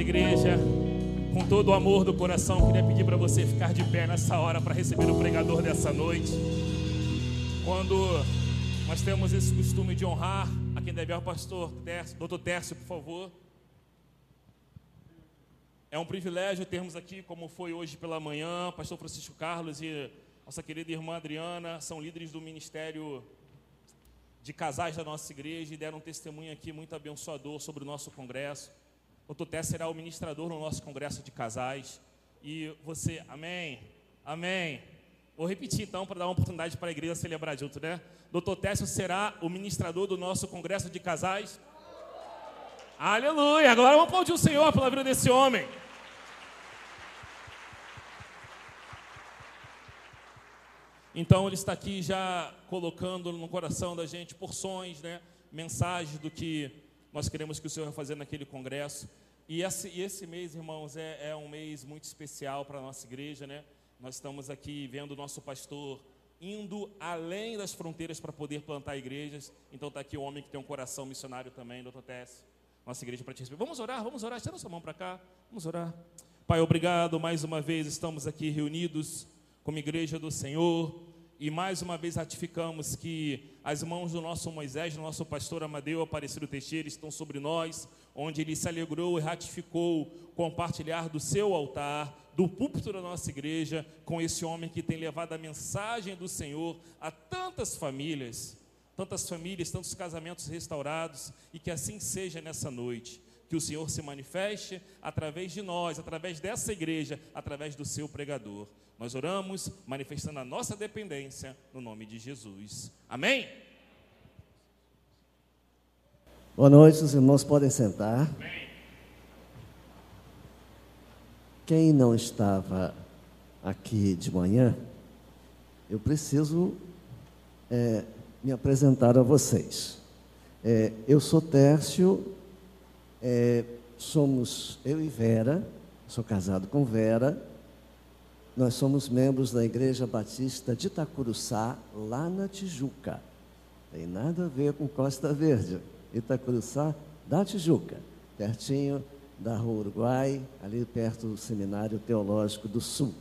Amada igreja, com todo o amor do coração, queria pedir para você ficar de pé nessa hora para receber o pregador dessa noite. Quando nós temos esse costume de honrar a quem deve ao pastor Tércio, doutor Tércio, por favor. É um privilégio termos aqui, como foi hoje pela manhã, pastor Francisco Carlos e nossa querida irmã Adriana, são líderes do ministério de casais da nossa igreja e deram um testemunho aqui muito abençoador sobre o nosso congresso. O Toté será o ministrador no nosso congresso de casais. E você, amém, amém. Vou repetir então para dar uma oportunidade para a igreja celebrar junto, né? Doutor Técio será o ministrador do nosso congresso de casais. Aleluia! Agora vamos aplaudir o Senhor pela vida desse homem. Então ele está aqui já colocando no coração da gente porções, né, mensagens do que nós queremos que o Senhor vai fazer naquele congresso. E esse, e esse mês, irmãos, é, é, um mês muito especial para a nossa igreja, né? Nós estamos aqui vendo o nosso pastor indo além das fronteiras para poder plantar igrejas. Então está aqui o homem que tem um coração missionário também, doutor Tess. Nossa igreja para te receber. Vamos orar, vamos orar. Estenda sua mão para cá. Vamos orar. Pai, obrigado mais uma vez. Estamos aqui reunidos como igreja do Senhor e mais uma vez ratificamos que as mãos do nosso Moisés, do nosso pastor Amadeu Aparecido Teixeira estão sobre nós, onde ele se alegrou e ratificou compartilhar do seu altar, do púlpito da nossa igreja, com esse homem que tem levado a mensagem do Senhor a tantas famílias, tantas famílias, tantos casamentos restaurados, e que assim seja nessa noite que o Senhor se manifeste através de nós, através dessa igreja, através do seu pregador. Nós oramos manifestando a nossa dependência no nome de Jesus. Amém? Boa noite, os irmãos podem sentar. Amém. Quem não estava aqui de manhã, eu preciso é, me apresentar a vocês. É, eu sou Tércio, é, somos eu e Vera, sou casado com Vera, nós somos membros da Igreja Batista de Itacuruçá, lá na Tijuca. Tem nada a ver com Costa Verde. Itacuruçá da Tijuca, pertinho da Rua Uruguai, ali perto do Seminário Teológico do Sul.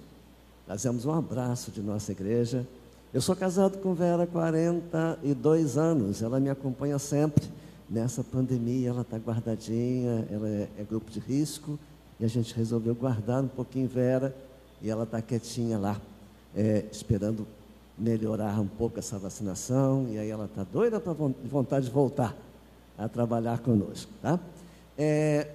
Fazemos um abraço de nossa igreja. Eu sou casado com Vera há 42 anos, ela me acompanha sempre. Nessa pandemia, ela está guardadinha, ela é, é grupo de risco, e a gente resolveu guardar um pouquinho Vera e ela está quietinha lá, é, esperando melhorar um pouco essa vacinação, e aí ela está doida para vontade de voltar a trabalhar conosco, tá? É,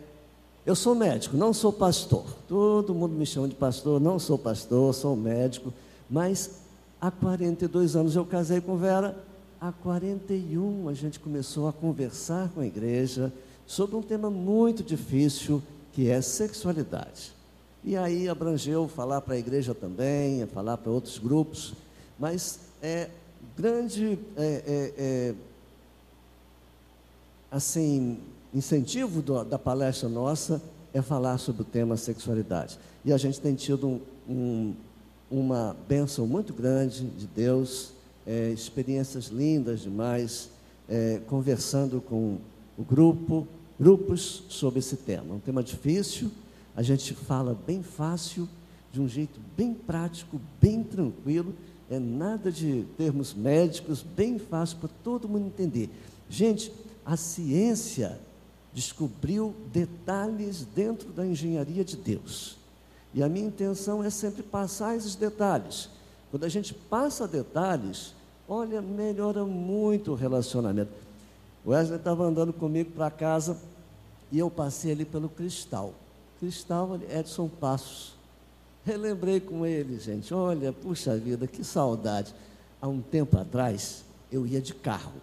eu sou médico, não sou pastor. Todo mundo me chama de pastor, não sou pastor, sou médico, mas há 42 anos eu casei com Vera, há 41 a gente começou a conversar com a igreja sobre um tema muito difícil que é sexualidade. E aí abrangeu falar para a igreja também, falar para outros grupos, mas é grande é, é, é, assim incentivo do, da palestra nossa é falar sobre o tema sexualidade. E a gente tem tido um, um, uma bênção muito grande de Deus, é, experiências lindas demais, é, conversando com o grupo, grupos sobre esse tema. Um tema difícil, a gente fala bem fácil, de um jeito bem prático, bem tranquilo, é nada de termos médicos, bem fácil para todo mundo entender. Gente, a ciência descobriu detalhes dentro da engenharia de Deus. E a minha intenção é sempre passar esses detalhes. Quando a gente passa detalhes, olha, melhora muito o relacionamento. O Wesley estava andando comigo para casa e eu passei ali pelo cristal. Cristal Edson Passos. Relembrei com ele, gente. Olha, puxa vida, que saudade. Há um tempo atrás, eu ia de carro.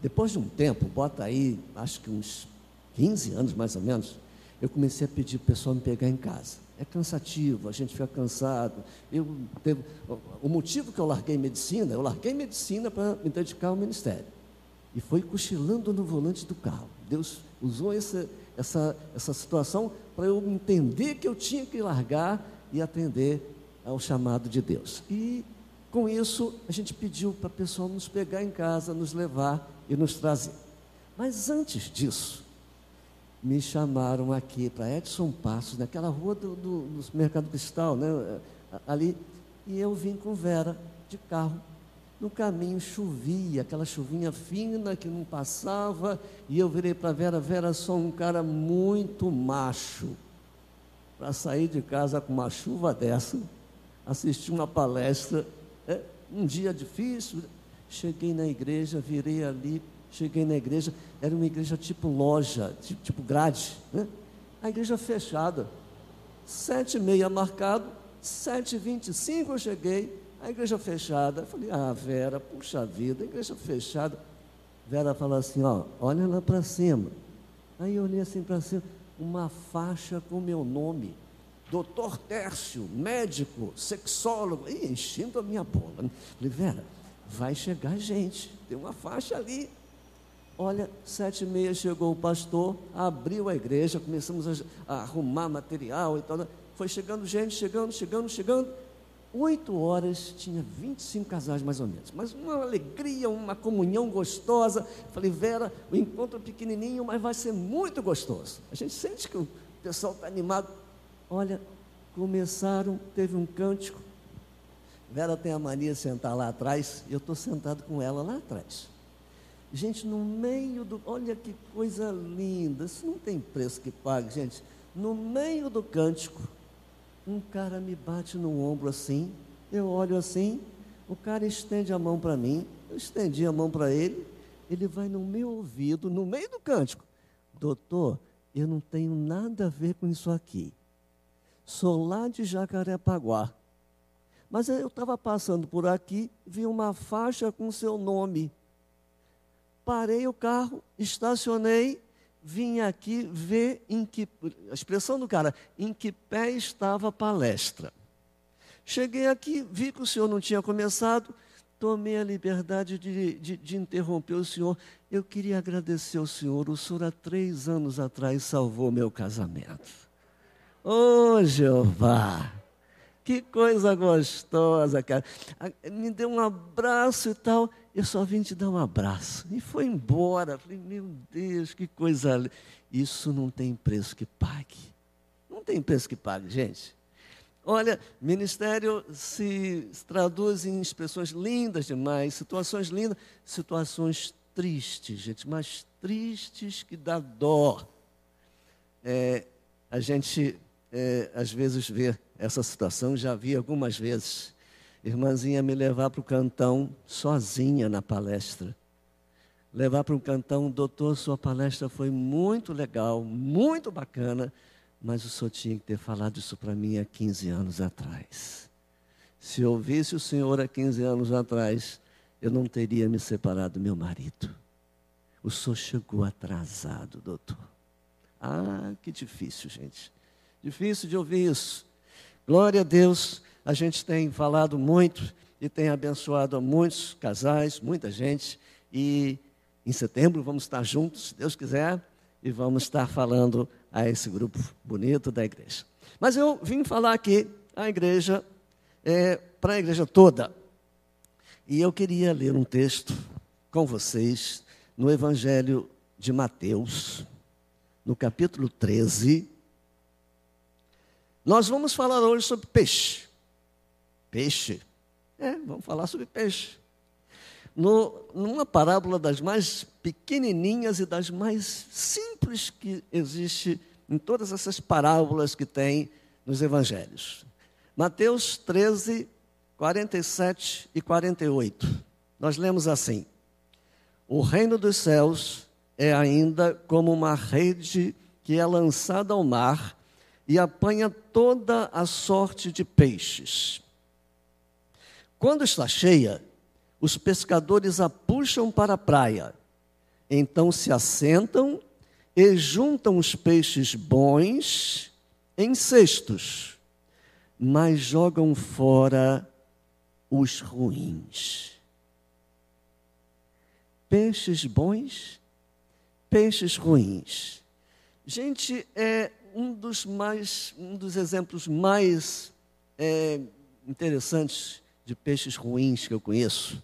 Depois de um tempo, bota aí, acho que uns 15 anos mais ou menos, eu comecei a pedir para o pessoal me pegar em casa. É cansativo, a gente fica cansado. Eu teve, o motivo que eu larguei medicina, eu larguei medicina para me dedicar ao ministério. E foi cochilando no volante do carro. Deus usou esse, essa, essa situação para eu entender que eu tinha que largar e atender ao chamado de Deus. E com isso, a gente pediu para a pessoa nos pegar em casa, nos levar e nos trazer. Mas antes disso, me chamaram aqui para Edson Passos, naquela rua do, do, do Mercado Cristal, né? ali, e eu vim com Vera de carro. No caminho chovia, aquela chuvinha fina que não passava, e eu virei para Vera, Vera, sou um cara muito macho. Para sair de casa com uma chuva dessa, assistir uma palestra, é, um dia difícil, cheguei na igreja, virei ali, cheguei na igreja, era uma igreja tipo loja, tipo, tipo grade, né? A igreja fechada, sete e meia marcado, sete e vinte e cinco eu cheguei, a igreja fechada. falei, ah, Vera, puxa vida, igreja fechada. Vera falou assim, ó, olha lá para cima. Aí eu olhei assim para cima, uma faixa com meu nome. Doutor Tércio, médico, sexólogo, e enchendo a minha bola. Falei, Vera, vai chegar gente, tem uma faixa ali. Olha, sete e meia chegou o pastor, abriu a igreja, começamos a, arrumar material e tal. Foi chegando gente, chegando, chegando, chegando oito horas, tinha 25 casais mais ou menos. Mas uma alegria, uma comunhão gostosa. Falei, Vera, o encontro é pequenininho, mas vai ser muito gostoso. A gente sente que o pessoal está animado. Olha, começaram, teve um cântico. Vera tem a mania de sentar lá atrás, e eu estou sentado com ela lá atrás. Gente, no meio do. Olha que coisa linda, isso não tem preço que pague, gente. No meio do cântico, um cara me bate no ombro assim, eu olho assim, o cara estende a mão para mim, eu estendi a mão para ele, ele vai no meu ouvido, no meio do cântico. Doutor, eu não tenho nada a ver com isso aqui. Sou lá de Jacarepaguá. Mas eu estava passando por aqui, vi uma faixa com seu nome. Parei o carro, estacionei vim aqui ver em que, a expressão do cara, em que pé estava a palestra. Cheguei aqui, vi que o senhor não tinha começado, tomei a liberdade de, de, de interromper o senhor. Eu queria agradecer ao senhor, o senhor há três anos atrás salvou meu casamento. Ô oh, Jeová! Que coisa gostosa, cara. Me deu um abraço e tal. Eu só vim te dar um abraço. E foi embora. Falei, meu Deus, que coisa. Isso não tem preço que pague. Não tem preço que pague, gente. Olha, ministério se traduz em expressões lindas demais, situações lindas, situações tristes, gente, mas tristes que dá dó. É, a gente é, às vezes vê essa situação, já vi algumas vezes. Irmãzinha me levar para o cantão sozinha na palestra. Levar para um cantão, doutor, sua palestra foi muito legal, muito bacana, mas o senhor tinha que ter falado isso para mim há 15 anos atrás. Se eu ouvisse o senhor há 15 anos atrás, eu não teria me separado do meu marido. O senhor chegou atrasado, doutor. Ah, que difícil, gente. Difícil de ouvir isso. Glória a Deus, a gente tem falado muito e tem abençoado a muitos casais, muita gente. E em setembro vamos estar juntos, se Deus quiser, e vamos estar falando a esse grupo bonito da igreja. Mas eu vim falar aqui a igreja, é, para a igreja toda. E eu queria ler um texto com vocês no Evangelho de Mateus, no capítulo 13, nós vamos falar hoje sobre peixe. Peixe. É, vamos falar sobre peixe. No, numa parábola das mais pequenininhas e das mais simples que existe em todas essas parábolas que tem nos evangelhos. Mateus 13, 47 e 48. Nós lemos assim: O reino dos céus é ainda como uma rede que é lançada ao mar e apanha toda a sorte de peixes. Quando está cheia, os pescadores a puxam para a praia. Então se assentam e juntam os peixes bons em cestos, mas jogam fora os ruins. Peixes bons, peixes ruins. Gente, é um dos mais, um dos exemplos mais é, interessantes de peixes ruins que eu conheço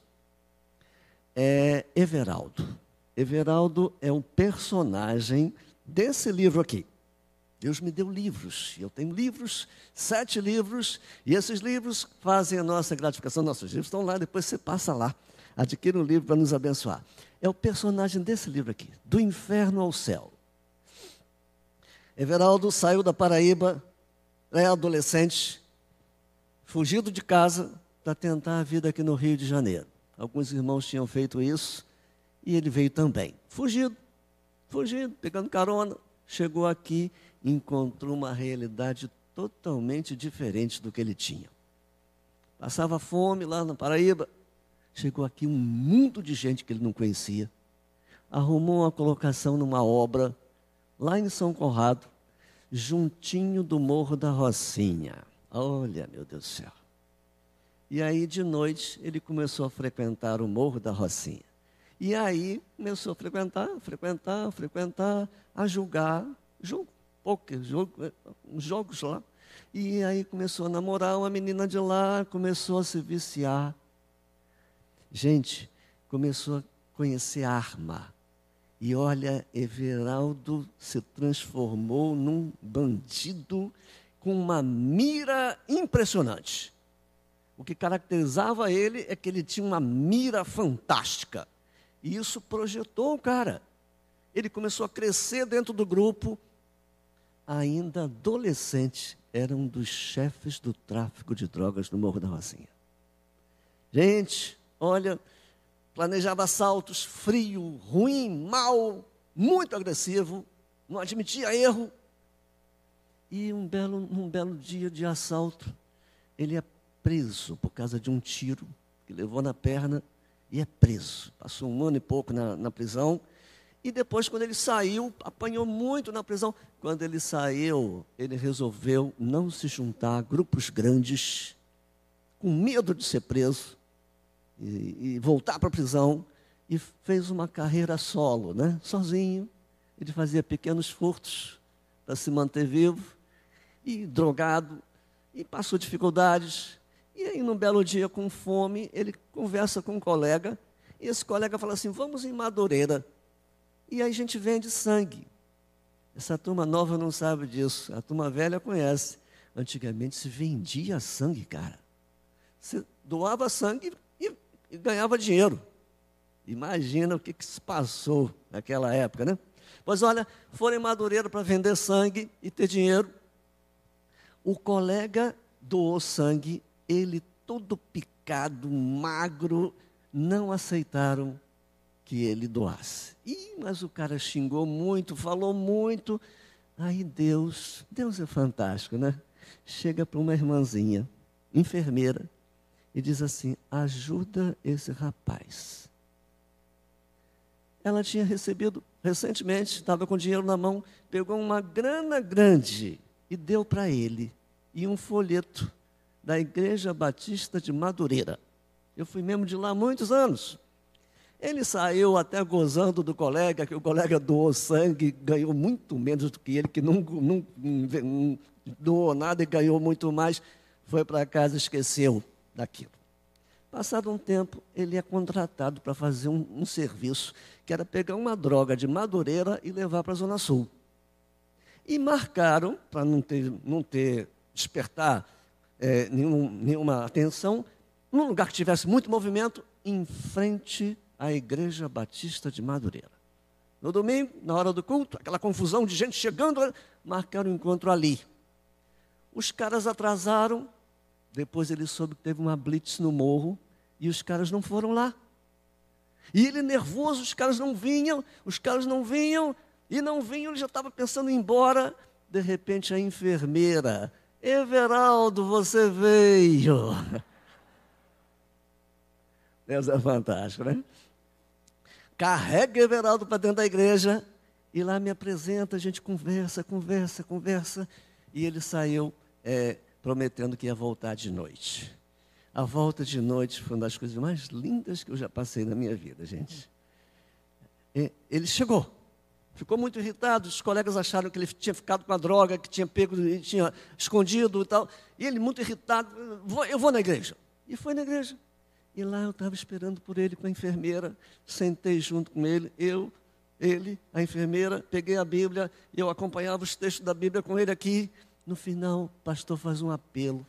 é Everaldo. Everaldo é um personagem desse livro aqui. Deus me deu livros. Eu tenho livros, sete livros, e esses livros fazem a nossa gratificação. Nossos livros estão lá, depois você passa lá. Adquira um livro para nos abençoar. É o personagem desse livro aqui, Do Inferno ao Céu. Everaldo saiu da Paraíba, é adolescente, fugido de casa para tentar a vida aqui no Rio de Janeiro. Alguns irmãos tinham feito isso e ele veio também. Fugido, fugindo, pegando carona, chegou aqui encontrou uma realidade totalmente diferente do que ele tinha. Passava fome lá na Paraíba, chegou aqui um mundo de gente que ele não conhecia, arrumou uma colocação numa obra lá em São Conrado, juntinho do Morro da Rocinha. Olha, meu Deus do céu. E aí, de noite, ele começou a frequentar o Morro da Rocinha. E aí, começou a frequentar, frequentar, frequentar, a julgar, jogo, poker, jogo, jogos lá. E aí começou a namorar uma menina de lá, começou a se viciar. Gente, começou a conhecer arma. E olha, Everaldo se transformou num bandido com uma mira impressionante. O que caracterizava ele é que ele tinha uma mira fantástica. E isso projetou o cara. Ele começou a crescer dentro do grupo. Ainda adolescente, era um dos chefes do tráfico de drogas no Morro da Rocinha. Gente, olha, planejava assaltos, frio, ruim, mal, muito agressivo, não admitia erro. E um belo, um belo dia de assalto, ele é preso por causa de um tiro que levou na perna e é preso. Passou um ano e pouco na, na prisão. E depois, quando ele saiu, apanhou muito na prisão. Quando ele saiu, ele resolveu não se juntar a grupos grandes, com medo de ser preso e, e voltar para a prisão. E fez uma carreira solo, né? sozinho. Ele fazia pequenos furtos para se manter vivo, e drogado, e passou dificuldades, e aí, num belo dia, com fome, ele conversa com um colega, e esse colega fala assim: vamos em Madureira. E aí a gente vende sangue. Essa turma nova não sabe disso, a turma velha conhece. Antigamente se vendia sangue, cara. Você doava sangue e, ganhava dinheiro. Imagina o que, que se passou naquela época, né? Pois olha, foram em Madureira para vender sangue e ter dinheiro. O colega doou sangue ele todo picado, magro, não aceitaram que ele doasse. Ih, mas o cara xingou muito, falou muito. Aí Deus, Deus é fantástico, né? Chega para uma irmãzinha, enfermeira, e diz assim: ajuda esse rapaz. Ela tinha recebido recentemente, estava com dinheiro na mão, pegou uma grana grande e deu para ele, e um folheto da Igreja Batista de Madureira. Eu fui membro de lá muitos anos. Ele saiu até gozando do colega, que o colega doou sangue, ganhou muito menos do que ele, que não, não, não doou nada e ganhou muito mais. Foi para casa esqueceu daquilo. Passado um tempo, ele é contratado para fazer um, um, serviço, que era pegar uma droga de Madureira e levar para a Zona Sul. E marcaram, para não ter, não ter despertar é, nenhum, nenhuma atenção, num lugar que tivesse muito movimento, em frente à Igreja Batista de Madureira. No domingo, na hora do culto, aquela confusão de gente chegando, marcaram o encontro ali. Os caras atrasaram, depois ele soube que teve uma blitz no morro e os caras não foram lá. E ele nervoso, os caras não vinham, os caras não vinham, e não vinham, ele já estava pensando em ir embora. De repente a enfermeira Everaldo, você veio. Deus é fantástico, né? Carrega Everaldo para dentro da igreja e lá me apresenta, a gente conversa, conversa, conversa. E ele saiu é, prometendo que ia voltar de noite. A volta de noite foi uma das coisas mais lindas que eu já passei na minha vida, gente. ele chegou. Ficou muito irritado, os colegas acharam que ele tinha ficado com a droga, que tinha pego, tinha escondido e tal. E ele, muito irritado, eu vou na igreja. E foi na igreja. E lá eu estava esperando por ele com a enfermeira, sentei junto com ele, eu, ele, a enfermeira, peguei a Bíblia e eu acompanhava os textos da Bíblia com ele aqui. No final, o pastor faz um apelo.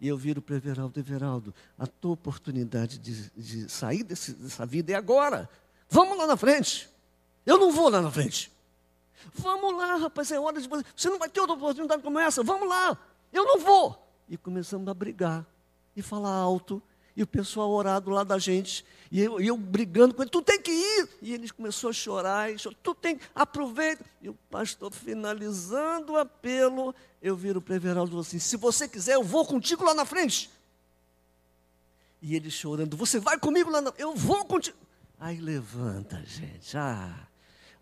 E eu viro para Everaldo, Everaldo, a tua oportunidade de, de sair desse, dessa vida é agora. Vamos lá na frente. Eu não vou lá na frente. Vamos lá, rapaz, é hora de você. Você não vai ter outra oportunidade como essa. Vamos lá. Eu não vou. E começamos a brigar e falar alto e o pessoal orado lá da gente, e eu, eu brigando com ele, tu tem que ir. E ele começou a chorar, e chorou, tu tem, aproveita. E o pastor finalizando o apelo, eu viro para Everaldo e falo assim, se você quiser, eu vou contigo lá na frente. E ele chorando, você vai comigo lá na eu vou contigo. Aí levanta, gente. Ah,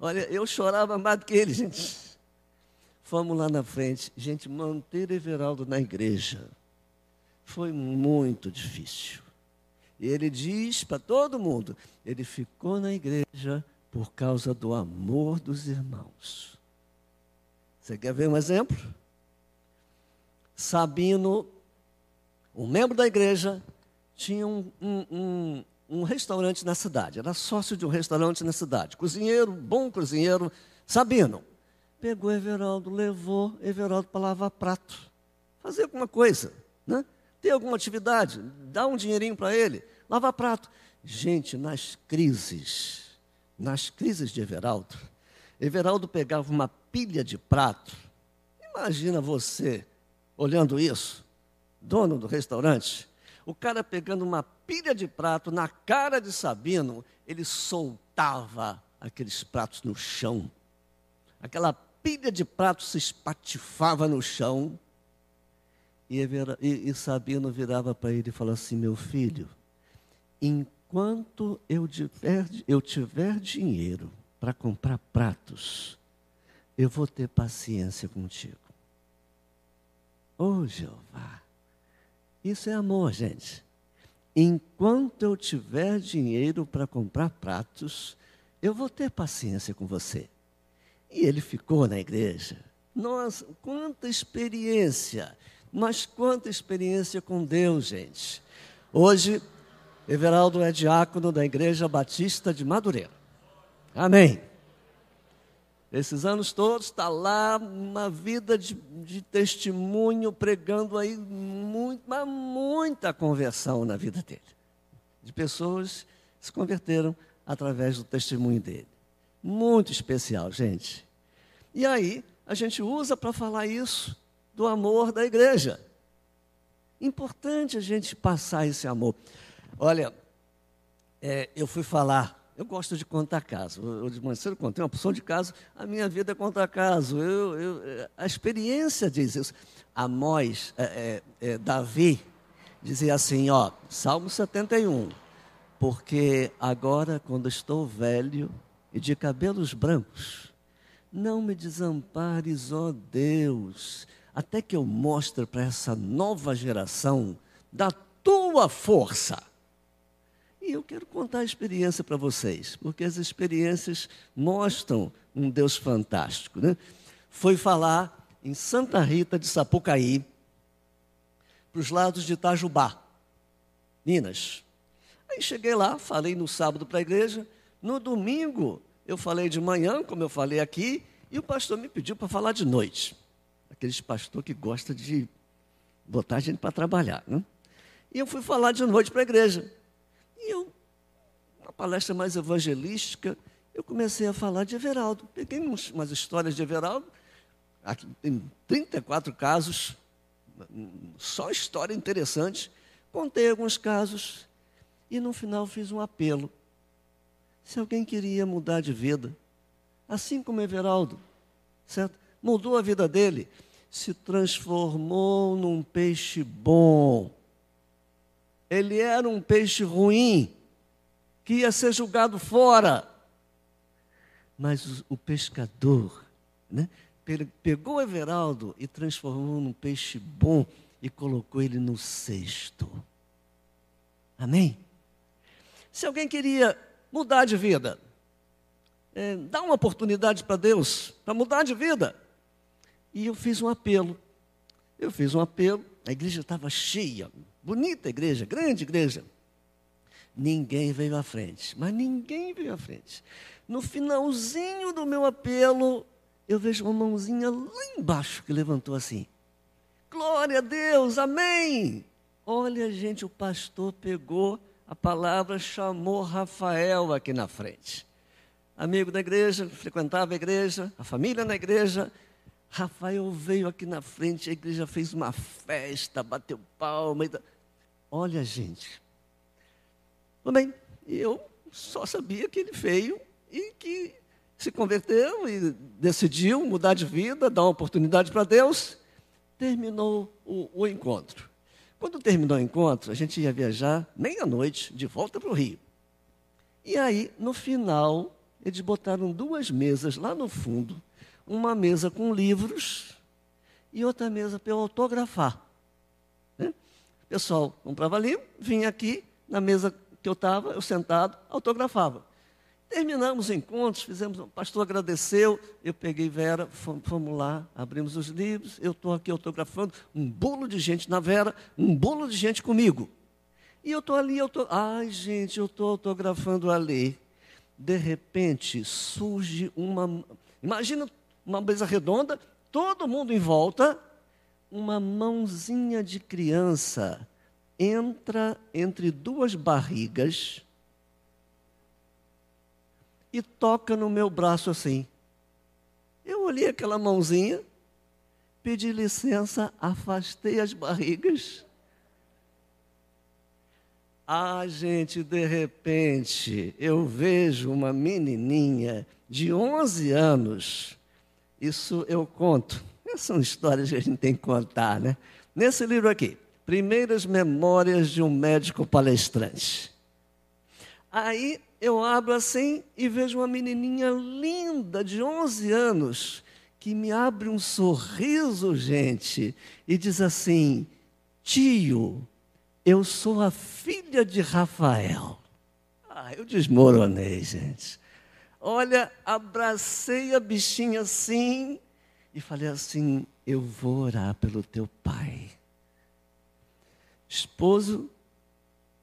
olha, eu chorava mais do que ele, gente. Fomos lá na frente, gente, manter Everaldo na igreja foi muito difícil. E ele diz para todo mundo: ele ficou na igreja por causa do amor dos irmãos. Você quer ver um exemplo? Sabino, um membro da igreja, tinha um, um, um, um restaurante na cidade, era sócio de um restaurante na cidade, cozinheiro, bom cozinheiro, Sabino. Pegou Everaldo, levou Everaldo para lavar prato, fazer alguma coisa, né? Tem alguma atividade? Dá um dinheirinho para ele. Lava prato. Gente, nas crises, nas crises de Everaldo, Everaldo pegava uma pilha de prato. Imagina você olhando isso, dono do restaurante, o cara pegando uma pilha de prato na cara de Sabino, ele soltava aqueles pratos no chão. Aquela pilha de pratos se espatifava no chão e, e, e Sabino virava para ele e falava assim: Meu filho, enquanto eu tiver, eu tiver dinheiro para comprar pratos, eu vou ter paciência contigo. Oh, Jeová, isso é amor, gente. Enquanto eu tiver dinheiro para comprar pratos, eu vou ter paciência com você. E ele ficou na igreja. Nossa, quanta experiência! Mas quanta experiência com Deus, gente. Hoje, Everaldo é diácono da Igreja Batista de Madureira. Amém. Esses anos todos está lá uma vida de, de, testemunho, pregando aí muito, muita conversão na vida dele. De pessoas que se converteram através do testemunho dele. Muito especial, gente. E aí, a gente usa para falar isso do amor da igreja. Importante a gente passar esse amor. Olha, é, eu fui falar, eu gosto de contar caso. Eu de manhã contei uma porção de casos, a minha vida é contar caso. Eu, eu, a experiência diz isso. Amós, é, é, é, Davi, dizia assim, ó, Salmo 71, porque agora quando estou velho e de cabelos brancos, não me desampares, ó Deus, até que eu mostre para essa nova geração da tua força. E eu quero contar a experiência para vocês, porque as experiências mostram um Deus fantástico. Né? Foi falar em Santa Rita de Sapucaí, para os lados de Itajubá, Minas. Aí cheguei lá, falei no sábado para a igreja, no domingo eu falei de manhã, como eu falei aqui, e o pastor me pediu para falar de noite aqueles pastor que gosta de botar a gente para trabalhar. Né? E eu fui falar de noite para a igreja. E eu, uma palestra mais evangelística, eu comecei a falar de Everaldo. Peguei uns, umas histórias de Everaldo, aqui tem 34 casos, só história interessante. Contei alguns casos e no final fiz um apelo. Se alguém queria mudar de vida, assim como Everaldo, certo? Mudou a vida dele, se transformou num peixe bom. Ele era um peixe ruim, que ia ser julgado fora. Mas o pescador, né, pegou Everaldo e transformou num peixe bom e colocou ele no cesto. Amém? Se alguém queria mudar de vida, é, dá uma oportunidade para Deus, para mudar de vida. E eu fiz um apelo. Eu fiz um apelo, a igreja estava cheia, bonita igreja, grande igreja. Ninguém veio à frente, mas ninguém veio à frente. No finalzinho do meu apelo, eu vejo uma mãozinha lá embaixo que levantou assim. Glória a Deus, amém. Olha, gente, o pastor pegou a palavra, chamou Rafael aqui na frente. Amigo da igreja, frequentava a igreja, a família na igreja. Rafael veio aqui na frente, a igreja fez uma festa, bateu palma. Olha, gente. Tudo bem, eu só sabia que ele veio e que se converteu e decidiu mudar de vida, dar uma oportunidade para Deus. Terminou o, o encontro. Quando terminou o encontro, a gente ia viajar meia-noite de volta para o Rio. E aí, no final, eles botaram duas mesas lá no fundo, uma mesa com livros e outra mesa para eu autografar. Né? O pessoal comprava livro, vinha aqui, na mesa que eu estava, eu sentado, autografava. Terminamos o encontro, fizemos, o pastor agradeceu, eu peguei Vera, fomos lá, abrimos os livros, eu estou aqui autografando, um bolo de gente na Vera, um bolo de gente comigo. E eu estou ali, eu estou, ai gente, eu estou autografando ali. De repente surge uma, imagina uma mesa redonda, todo mundo em volta, uma mãozinha de criança entra entre duas barrigas, e toca no meu braço assim. Eu olhei aquela mãozinha, pedi licença, afastei as barrigas. Ah, gente, de repente, eu vejo uma menininha de 11 anos. Isso eu conto. Essas são histórias que a gente tem que contar, né? Nesse livro aqui, Primeiras Memórias de um Médico Palestrante. Aí eu abro assim e vejo uma menininha linda de 11 anos que me abre um sorriso, gente, e diz assim: Tio, eu sou a filha de Rafael. Ah, eu desmoronei, gente. Olha, abracei a bichinha assim e falei assim: Eu vou orar pelo teu pai. Esposo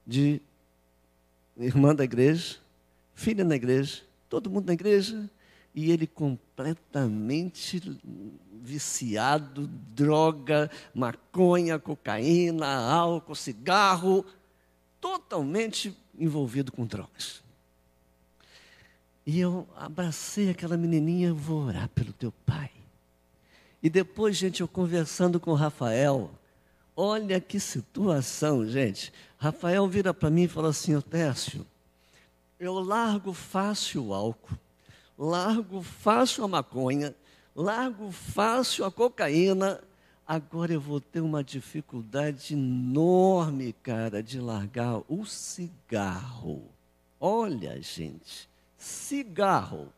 de irmã da igreja, filha na igreja, todo mundo na igreja, e ele completamente viciado, droga, maconha, cocaína, álcool, cigarro, totalmente envolvido com drogas. E eu abracei aquela menininha, vou orar pelo teu pai. E depois, gente, eu conversando com o Rafael, olha que situação, gente. Rafael vira para mim e fala assim, ô Tércio, eu largo fácil o álcool, largo fácil a maconha, largo fácil a cocaína, agora eu vou ter uma dificuldade enorme, cara, de largar o cigarro. Olha, gente, cigarro.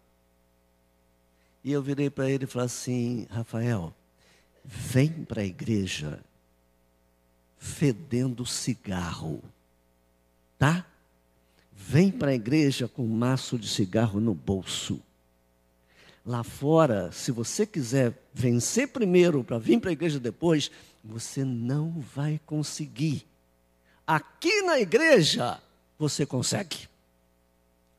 E eu virei para ele e falei assim: Rafael, vem para a igreja fedendo cigarro, tá? Vem para a igreja com um maço de cigarro no bolso. Lá fora, se você quiser vencer primeiro para vir para a igreja depois, você não vai conseguir. Aqui na igreja, você consegue.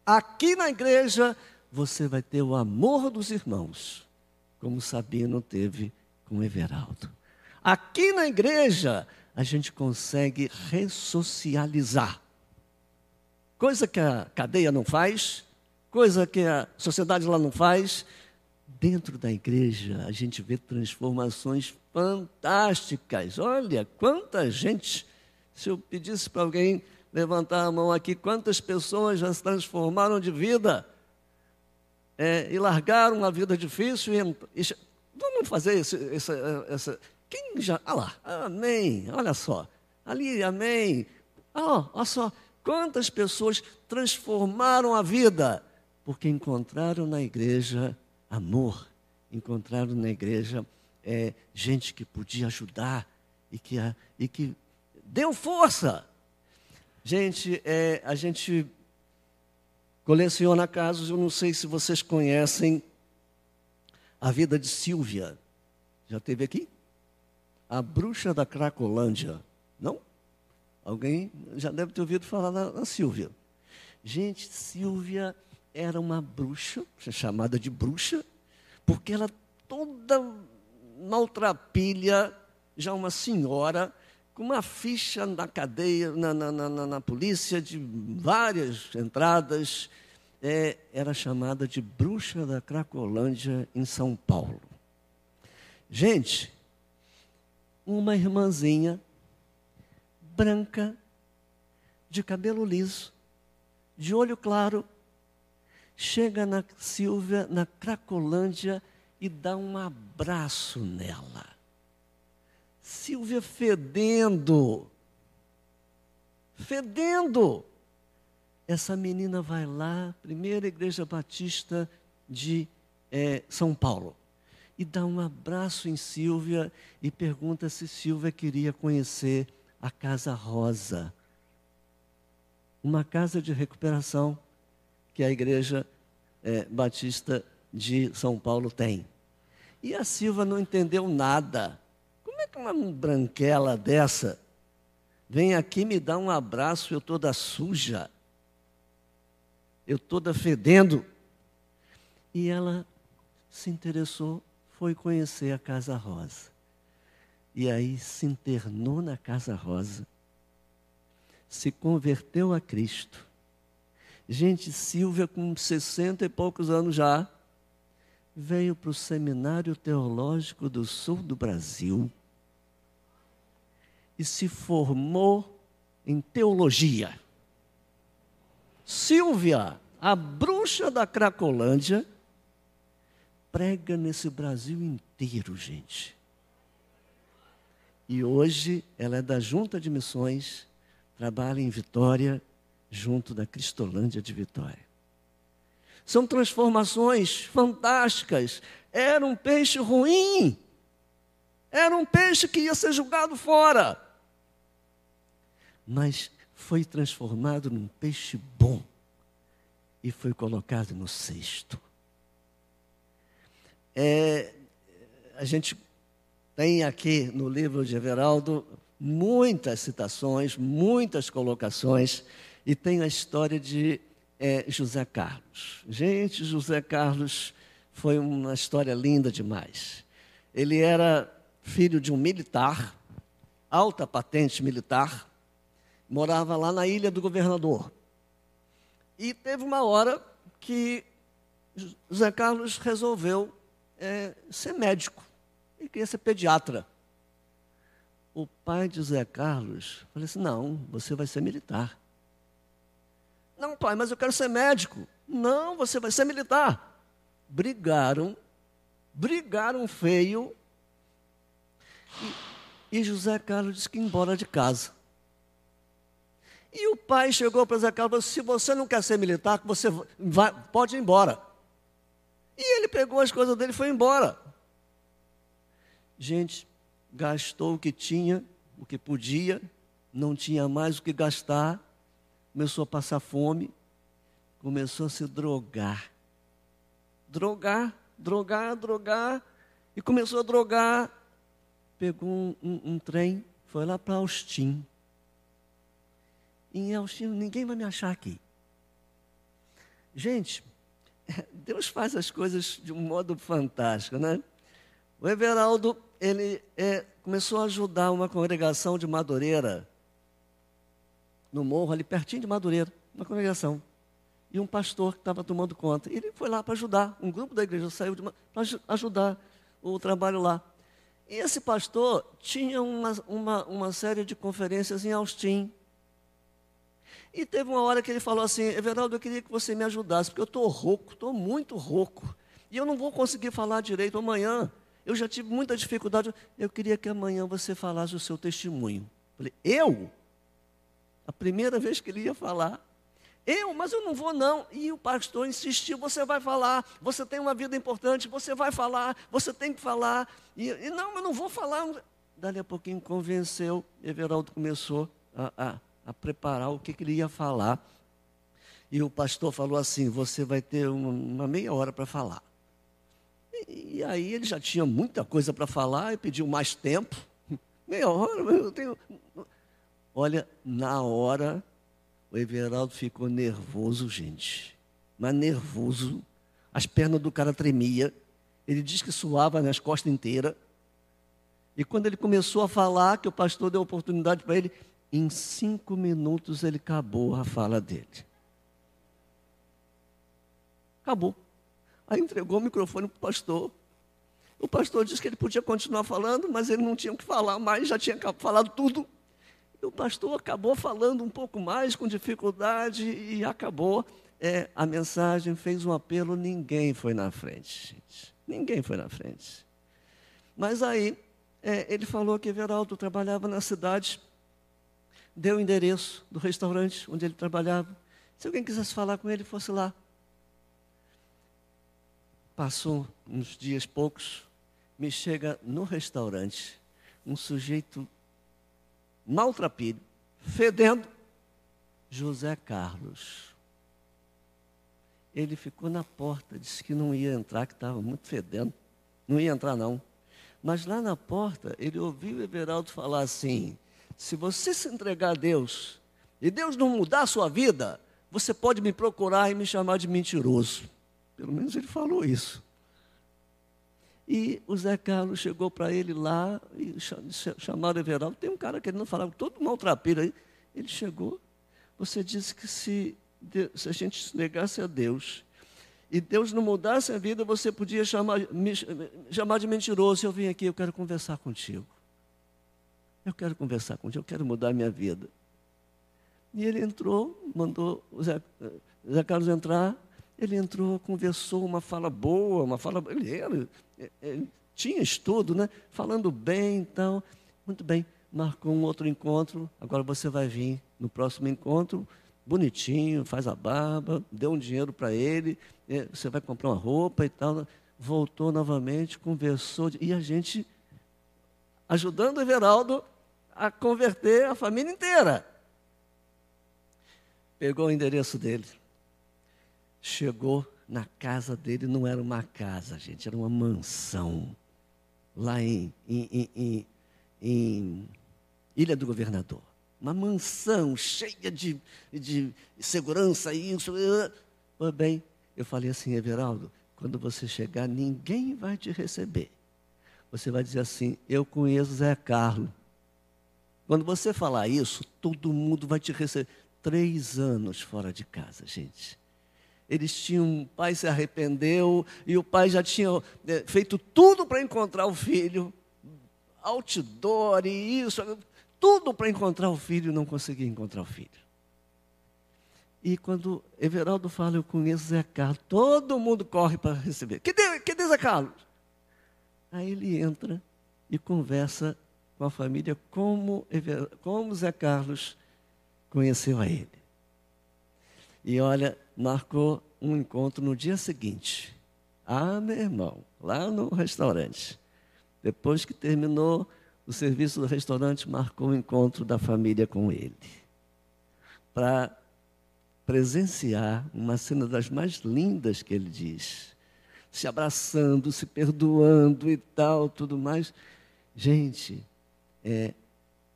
Aqui na igreja, você vai ter o amor dos irmãos, como Sabino teve com Everaldo. Aqui na igreja, a gente consegue ressocializar. Coisa que a cadeia não faz, coisa que a sociedade lá não faz. Dentro da igreja, a gente vê transformações fantásticas. Olha, quanta gente. Se eu pedisse para alguém levantar a mão aqui, quantas pessoas já se transformaram de vida é, e largaram a vida difícil. E, e, vamos fazer essa, essa. Quem já. Ah lá, amém. Olha só. Ali, amém. Ah, olha só. Quantas pessoas transformaram a vida? Porque encontraram na igreja amor, encontraram na igreja é, gente que podia ajudar e que, e que deu força. Gente, é, a gente coleciona casos, eu não sei se vocês conhecem a vida de Silvia. Já teve aqui? A bruxa da Cracolândia. Não? Alguém já deve ter ouvido falar na, na Silvia. Gente, Silvia era uma bruxa, chamada de bruxa, porque ela toda maltrapilha, já uma senhora, com uma ficha na cadeia, na, na, na, na polícia, de várias entradas, é, era chamada de bruxa da Cracolândia, em São Paulo. Gente, uma irmãzinha branca, de cabelo liso, de olho claro, chega na Silvia, na Cracolândia, e dá um abraço nela. Silvia fedendo, fedendo. Essa menina vai lá, primeira igreja batista de é, São Paulo, e dá um abraço em Silvia e pergunta se Silvia queria conhecer a Casa Rosa, uma casa de recuperação que a igreja é, batista de São Paulo tem. E a Silva não entendeu nada. Que uma branquela dessa vem aqui me dar um abraço, eu toda suja, eu toda fedendo? E ela se interessou, foi conhecer a Casa Rosa. E aí se internou na Casa Rosa, se converteu a Cristo. Gente, Silvia, com sessenta e poucos anos já, veio para o Seminário Teológico do Sul do Brasil e se formou em teologia. Silvia, a bruxa da Cracolândia, prega nesse Brasil inteiro, gente. E hoje ela é da Junta de Missões, trabalha em Vitória, junto da Cristolândia de Vitória. São transformações fantásticas. Era um peixe ruim. Era um peixe que ia ser jogado fora. Mas foi transformado num peixe bom e foi colocado no cesto. É, a gente tem aqui no livro de Everaldo muitas citações, muitas colocações, e tem a história de é José Carlos. Gente, José Carlos foi uma história linda demais. Ele era filho de um militar, alta patente militar, morava lá na ilha do governador. E teve uma hora que José Carlos resolveu é, ser médico. Ele queria ser pediatra. O pai de José Carlos falou assim: não, você vai ser militar. Não, pai, mas eu quero ser médico. Não, você vai ser militar. Brigaram, brigaram feio. E, e José Carlos disse que ia embora de casa. E o pai chegou para José Carlos e disse: se você não quer ser militar, você vai, pode ir embora. E ele pegou as coisas dele e foi embora. Gente, gastou o que tinha, o que podia, não tinha mais o que gastar começou a passar fome, começou a se drogar. Drogar, drogar, drogar, e começou a drogar. Pegou um, um, um trem, foi lá para Austin. Em Austin ninguém vai me achar aqui. Gente, Deus faz as coisas de um modo fantástico, né? O Everaldo, ele é, começou a ajudar uma congregação de Madureira, no morro, ali pertinho de Madureira, uma congregação. E um pastor que estava tomando conta. Ele foi lá para ajudar. Um grupo da igreja saiu para ajudar o trabalho lá. E esse pastor tinha uma, uma, uma série de conferências em Austin. E teve uma hora que ele falou assim: Everaldo, eu queria que você me ajudasse, porque eu estou rouco, estou muito rouco. E eu não vou conseguir falar direito amanhã. Eu já tive muita dificuldade. Eu queria que amanhã você falasse o seu testemunho. Falei, eu? A primeira vez que ele ia falar. Eu, mas eu não vou não. E o pastor insistiu: você vai falar, você tem uma vida importante, você vai falar, você tem que falar. E, e não, eu não vou falar. Dali a pouquinho convenceu, Everaldo começou a, a, a preparar o que, que, ele ia falar. E o pastor falou assim: você vai ter uma, uma meia hora para falar. E, e, aí ele já tinha muita coisa para falar e pediu mais tempo. Meia hora, eu tenho Olha, na hora, o Everaldo ficou nervoso, gente. Mas nervoso. As pernas do cara tremia. Ele diz que suava nas costas inteiras. E quando ele começou a falar, que o pastor deu oportunidade para ele, em cinco minutos ele acabou a fala dele. Acabou. Aí entregou o microfone para o pastor. O pastor disse que ele podia continuar falando, mas ele não tinha o que falar mais, já tinha falado tudo. O pastor acabou falando um pouco mais, com dificuldade, e acabou. É, a mensagem fez um apelo, ninguém foi na frente, gente. Ninguém foi na frente. Mas aí, é, ele falou que Everaldo trabalhava na cidade, deu o endereço do restaurante onde ele trabalhava. Se alguém quisesse falar com ele, fosse lá. Passou uns dias poucos, me chega no restaurante um sujeito maltrapilho, fedendo, José Carlos. Ele ficou na porta, disse que não ia entrar, que estava muito fedendo. Não ia entrar, não. Mas lá na porta, ele ouviu Everaldo falar assim: se você se entregar a Deus e Deus não mudar a sua vida, você pode me procurar e me chamar de mentiroso. Pelo menos ele falou isso. E o Zé Carlos chegou para ele lá e chamaram Everaldo. Tem um cara que ele não falava, todo maltrapeiro aí. Ele chegou. Você disse que se, se a gente se negasse a Deus e Deus não mudasse a vida, você podia chamar, me chamar de mentiroso. Eu vim aqui, eu quero conversar contigo. Eu quero conversar contigo, eu quero mudar a minha vida. E ele entrou, mandou o Zé, Zé Carlos entrar. Ele entrou, conversou, uma fala boa, uma fala. Ele era, tinha estudo, né? Falando bem, então. Muito bem, marcou um outro encontro. Agora você vai vir no próximo encontro, bonitinho, faz a barba, deu um dinheiro para ele, é, você vai comprar uma roupa e tal. Voltou novamente, conversou, e a gente ajudando o Everaldo a converter a família inteira. Pegou o endereço dele, chegou na casa dele não era uma casa, gente, era uma mansão. Lá em, em, em, em Ilha do Governador. Uma mansão cheia de, de segurança, isso. Pois bem, eu falei assim, Everaldo, quando você chegar, ninguém vai te receber. Você vai dizer assim, eu conheço Zé Carlos. Quando você falar isso, todo mundo vai te receber. Três anos fora de casa, gente eles tinham, o pai se arrependeu e o pai já tinha é, feito tudo para encontrar o filho, outdoor e isso, tudo para encontrar o filho não conseguia encontrar o filho. E quando Everaldo fala, eu conheço Zé Carlos, todo mundo corre para receber. Que que Zé Carlos? Aí ele entra e conversa com a família como, como Zé Carlos conheceu a ele. E olha, marcou um encontro no dia seguinte. Ah, meu irmão, lá no restaurante. Depois que terminou o serviço do restaurante, marcou o encontro da família com ele. Para presenciar uma cena das mais lindas que ele diz. Se abraçando, se perdoando e tal, tudo mais. Gente, é,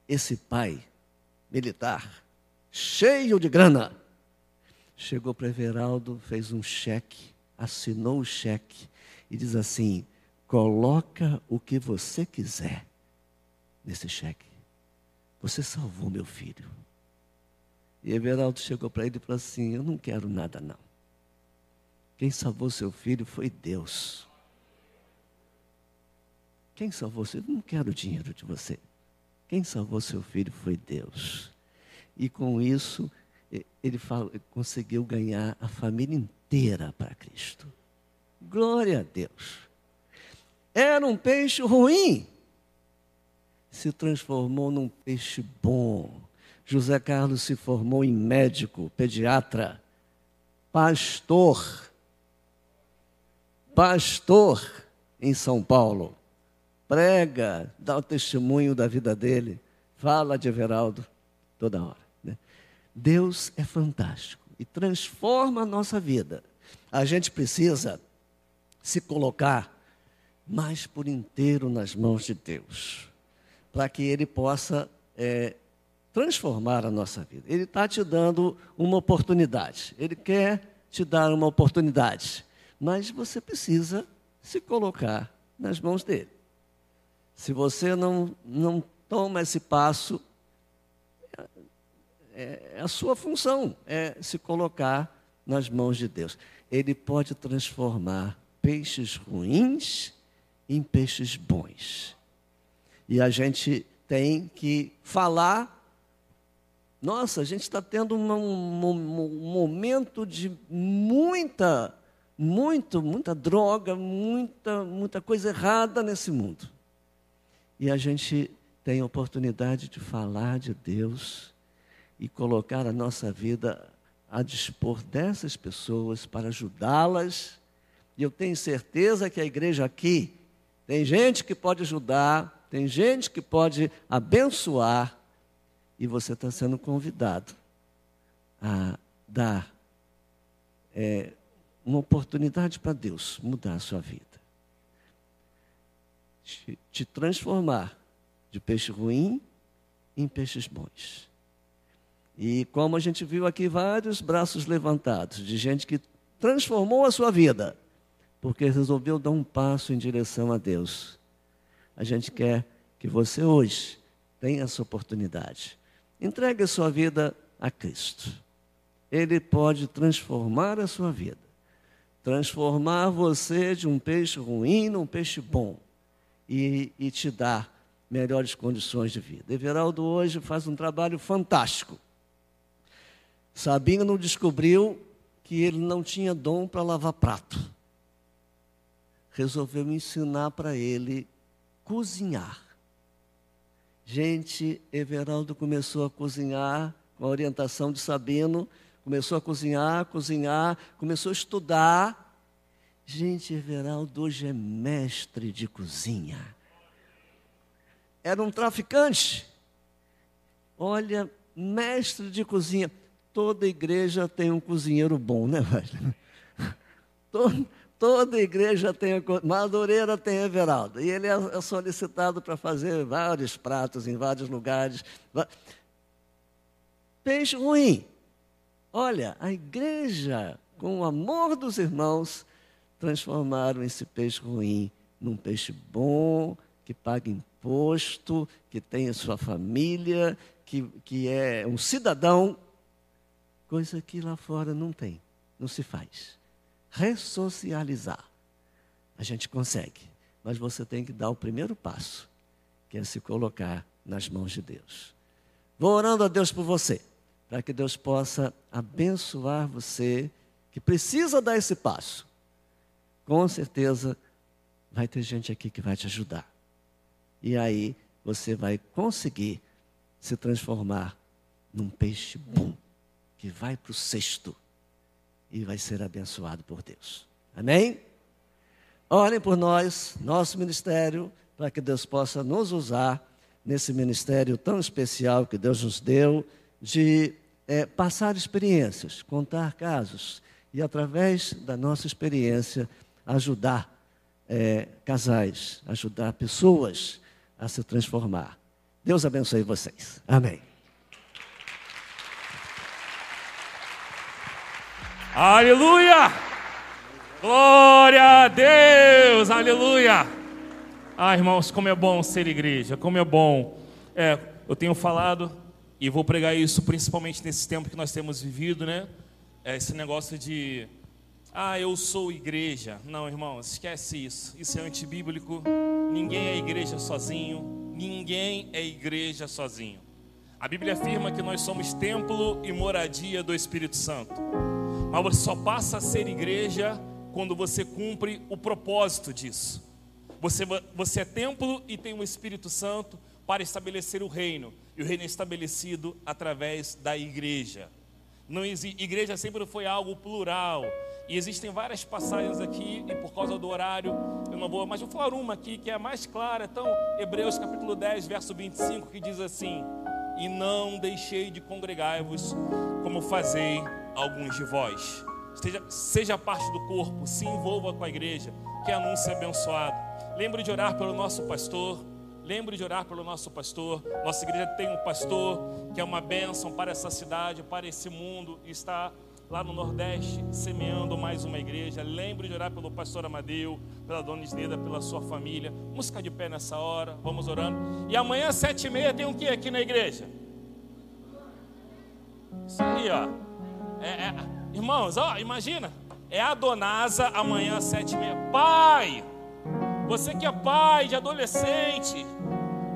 esse pai militar, cheio de grana, chegou para Everaldo, fez um cheque, assinou o cheque e diz assim: coloca o que você quiser nesse cheque. Você salvou meu filho. E Everaldo chegou para ele e falou assim: Eu não quero nada, não. Quem salvou seu filho foi Deus. Quem salvou seu filho? Não quero dinheiro de você. Quem salvou seu filho foi Deus. E com isso, ele fala, conseguiu ganhar a família inteira para Cristo. Glória a Deus. Era um peixe ruim, se transformou num peixe bom. José Carlos se formou em médico, pediatra, pastor. Pastor em São Paulo. Prega, dá o testemunho da vida dele, fala de Everaldo toda hora. Deus é fantástico e transforma a nossa vida. A gente precisa se colocar mais por inteiro nas mãos de Deus, para que Ele possa é, transformar a nossa vida. Ele está te dando uma oportunidade. Ele quer te dar uma oportunidade. Mas você precisa se colocar nas mãos dele. Se você não, não toma esse passo, é, é a sua função, é se colocar nas mãos de Deus. Ele pode transformar peixes ruins em peixes bons. E a gente tem que falar. Nossa, a gente está tendo um, um, um, momento de muita, muito, muita droga, muita, muita coisa errada nesse mundo. E a gente tem a oportunidade de falar de Deus e colocar a nossa vida a dispor dessas pessoas para ajudá-las. E eu tenho certeza que a igreja aqui tem gente que pode ajudar, tem gente que pode abençoar, e você está sendo convidado a dar é, uma oportunidade para Deus mudar a sua vida. Te, te transformar de peixe ruim em peixes bons. E como a gente viu aqui, vários braços levantados de gente que transformou a sua vida, porque resolveu dar um passo em direção a Deus. A gente quer que você hoje tenha essa oportunidade. Entregue a sua vida a Cristo. Ele pode transformar a sua vida, transformar você de um peixe ruim num peixe bom e, e te dar melhores condições de vida. Everaldo hoje faz um trabalho fantástico Sabino descobriu que ele não tinha dom para lavar prato. Resolveu ensinar para ele cozinhar. Gente, Everaldo começou a cozinhar com a orientação de Sabino, começou a cozinhar, cozinhar, começou a estudar. Gente, Everaldo hoje é mestre de cozinha. Era um traficante. Olha, mestre de cozinha toda igreja tem um cozinheiro bom, né, velho? Toda, toda igreja tem. Madureira tem Everaldo. E ele é, é solicitado para fazer vários pratos em vários lugares. Peixe ruim. Olha, a igreja, com o amor dos irmãos, transformaram esse peixe ruim num peixe bom, que paga imposto, que tem a sua família, que, que é um cidadão coisa que lá fora não tem, não se faz. Ressocializar. A gente consegue, mas você tem que dar o primeiro passo, que é se colocar nas mãos de Deus. Vou orando a Deus por você, para que Deus possa abençoar você que precisa dar esse passo. Com certeza vai ter gente aqui que vai te ajudar. E aí você vai conseguir se transformar num peixe bom que vai para o sexto e vai ser abençoado por Deus. Amém? Orem por nós, nosso ministério, para que Deus possa nos usar nesse ministério tão especial que Deus nos deu, de é, passar experiências, contar casos e, através da nossa experiência, ajudar é, casais, ajudar pessoas a se transformar. Deus abençoe vocês. Amém. Aleluia! Glória a Deus! Aleluia! Ah, irmãos, como é bom ser igreja, como é bom. É, eu tenho falado e vou pregar isso principalmente nesse tempo que nós temos vivido, né? É esse negócio de, ah, eu sou igreja. Não, irmãos, esquece isso. Isso é antibíblico. Ninguém é igreja sozinho. Ninguém é igreja sozinho. A Bíblia afirma que nós somos templo e moradia do Espírito Santo. Mas você só passa a ser igreja quando você cumpre o propósito disso. Você, você é templo e tem o Espírito Santo para estabelecer o reino. E o reino é estabelecido através da igreja. Não existe, igreja sempre foi algo plural. E existem várias passagens aqui, e por causa do horário, eu não vou, mas vou falar uma aqui que é a mais clara. Então, Hebreus capítulo 10, verso 25, que diz assim: E não deixei de congregar-vos, como fazei alguns de vós. Esteja, seja parte do corpo, se envolva com a igreja, que anúncio abençoado. Lembre de orar pelo nosso pastor, Lembre de orar pelo nosso pastor. Nossa igreja tem um pastor que é uma bênção para essa cidade, para esse mundo, e está lá no Nordeste semeando mais uma igreja. Lembre de orar pelo pastor Amadeu, pela dona Isneda, pela sua família. Vamos ficar de pé nessa hora, vamos orando. E amanhã, sete e meia, tem um que aqui na igreja? Isso aí, ó. É, é, irmãos, ó, imagina. É a Donasa amanhã, sete e meia. Pai! Você que é pai de adolescente,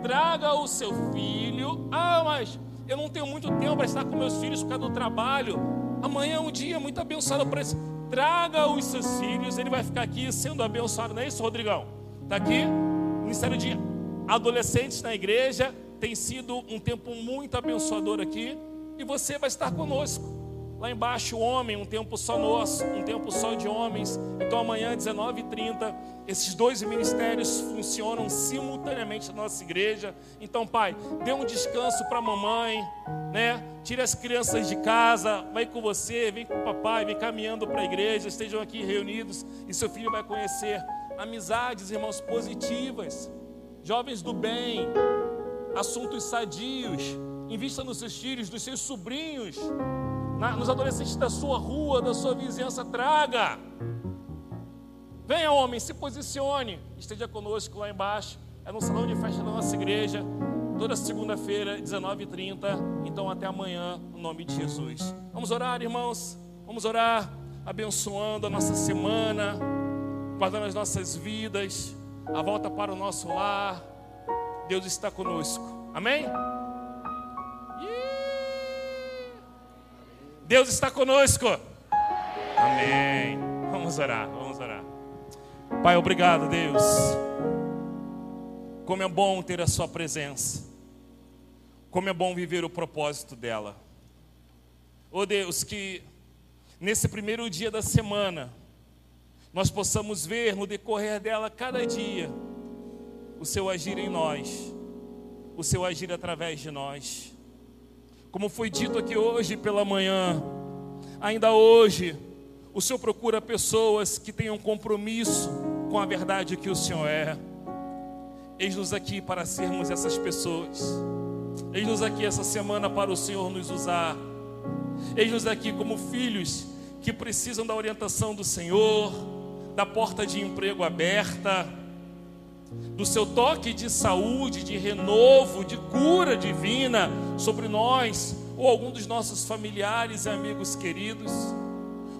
traga o seu filho. Ah, mas eu não tenho muito tempo para estar com meus filhos por causa do trabalho. Amanhã é um dia muito abençoado para esse. Traga os seus filhos, ele vai ficar aqui sendo abençoado, não é isso, Rodrigão? Está aqui? Ministério de Adolescentes na igreja tem sido um tempo muito abençoador aqui e você vai estar conosco. Lá embaixo, homem, um tempo só nosso, um tempo só de homens. Então amanhã, 19h30, esses dois ministérios funcionam simultaneamente na nossa igreja. Então, pai, dê um descanso para a mamãe, né? Tire as crianças de casa, vai com você, vem com o papai, vem caminhando para a igreja, estejam aqui reunidos e seu filho vai conhecer amizades, irmãos, positivas, jovens do bem, assuntos sadios. Invista nos seus filhos, nos seus sobrinhos na, nos adolescentes da sua rua, da sua vizinhança, traga. Venha, homem, se posicione, esteja conosco lá embaixo. É no salão de festa da nossa igreja, toda segunda-feira, 19h30. Então, até amanhã, no nome de Jesus. Vamos orar, irmãos? Vamos orar, abençoando a nossa semana, guardando as nossas vidas, a volta para o nosso lar. Deus está conosco. Amém? Deus está conosco. Amém. Vamos orar, vamos orar. Pai, obrigado, Deus. Como é bom ter a Sua presença. Como é bom viver o propósito dela. Oh Deus, que nesse primeiro dia da semana, nós possamos ver no decorrer dela cada dia o Seu agir em nós, o Seu agir através de nós. Como foi dito aqui hoje pela manhã, ainda hoje, o Senhor procura pessoas que tenham compromisso com a verdade que o Senhor é. Eis-nos aqui para sermos essas pessoas. Eis-nos aqui essa semana para o Senhor nos usar. Eis-nos aqui como filhos que precisam da orientação do Senhor, da porta de emprego aberta, do seu toque de saúde, de renovo, de cura divina sobre nós ou algum dos nossos familiares e amigos queridos.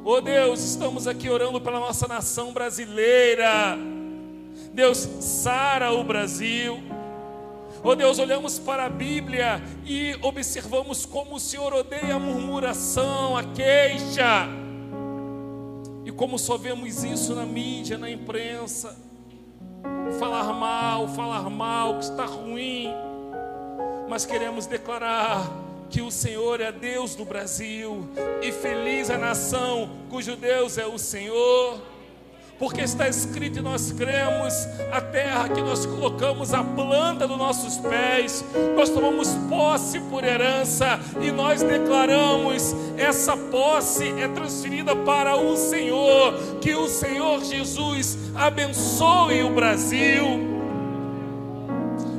Oh Deus, estamos aqui orando pela nossa nação brasileira. Deus, sara o Brasil. Oh Deus, olhamos para a Bíblia e observamos como o Senhor odeia a murmuração, a queixa. E como só vemos isso na mídia, na imprensa falar mal, falar mal, que está ruim, mas queremos declarar que o Senhor é Deus do Brasil e feliz a nação cujo Deus é o Senhor porque está escrito e nós cremos, a terra que nós colocamos a planta dos nossos pés, nós tomamos posse por herança e nós declaramos: essa posse é transferida para o Senhor, que o Senhor Jesus abençoe o Brasil.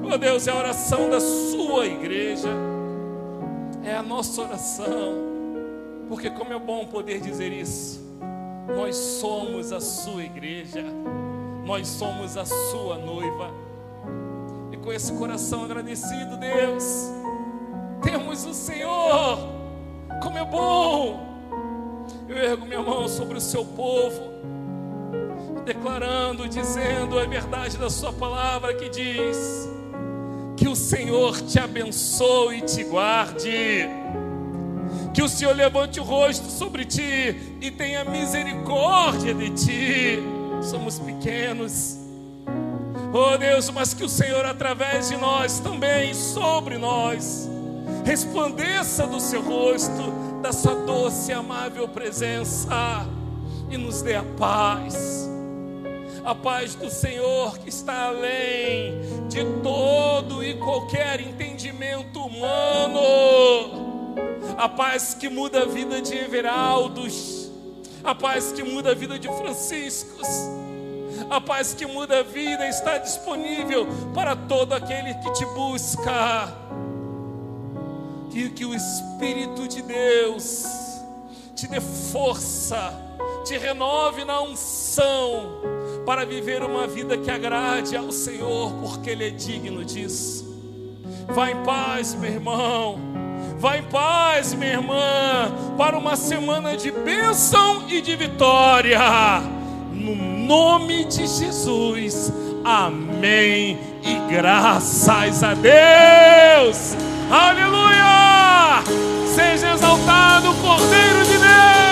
Oh Deus, é a oração da sua igreja, é a nossa oração, porque como é bom poder dizer isso. Nós somos a sua igreja, nós somos a sua noiva. E com esse coração agradecido, Deus, temos o Senhor, como é bom. Eu ergo minha mão sobre o seu povo, declarando, dizendo a verdade da Sua palavra que diz: que o Senhor te abençoe e te guarde que o Senhor levante o rosto sobre ti e tenha misericórdia de ti. Somos pequenos, oh Deus, mas que o Senhor, através de nós, também sobre nós, resplandeça do seu rosto, da sua doce e amável presença e nos dê a paz. A paz do Senhor que está além de todo e qualquer entendimento humano a paz que muda a vida de Everaldos, a paz que muda a vida de Franciscos, A paz que muda a vida está disponível para todo aquele que te busca. E que o Espírito de Deus te dê força, te renove na unção para viver uma vida que agrade ao Senhor, porque Ele é digno disso. Vá em paz, meu irmão. Vá em paz, minha irmã, para uma semana de bênção e de vitória. No nome de Jesus. Amém. E graças a Deus. Aleluia! Seja exaltado o Cordeiro de Deus.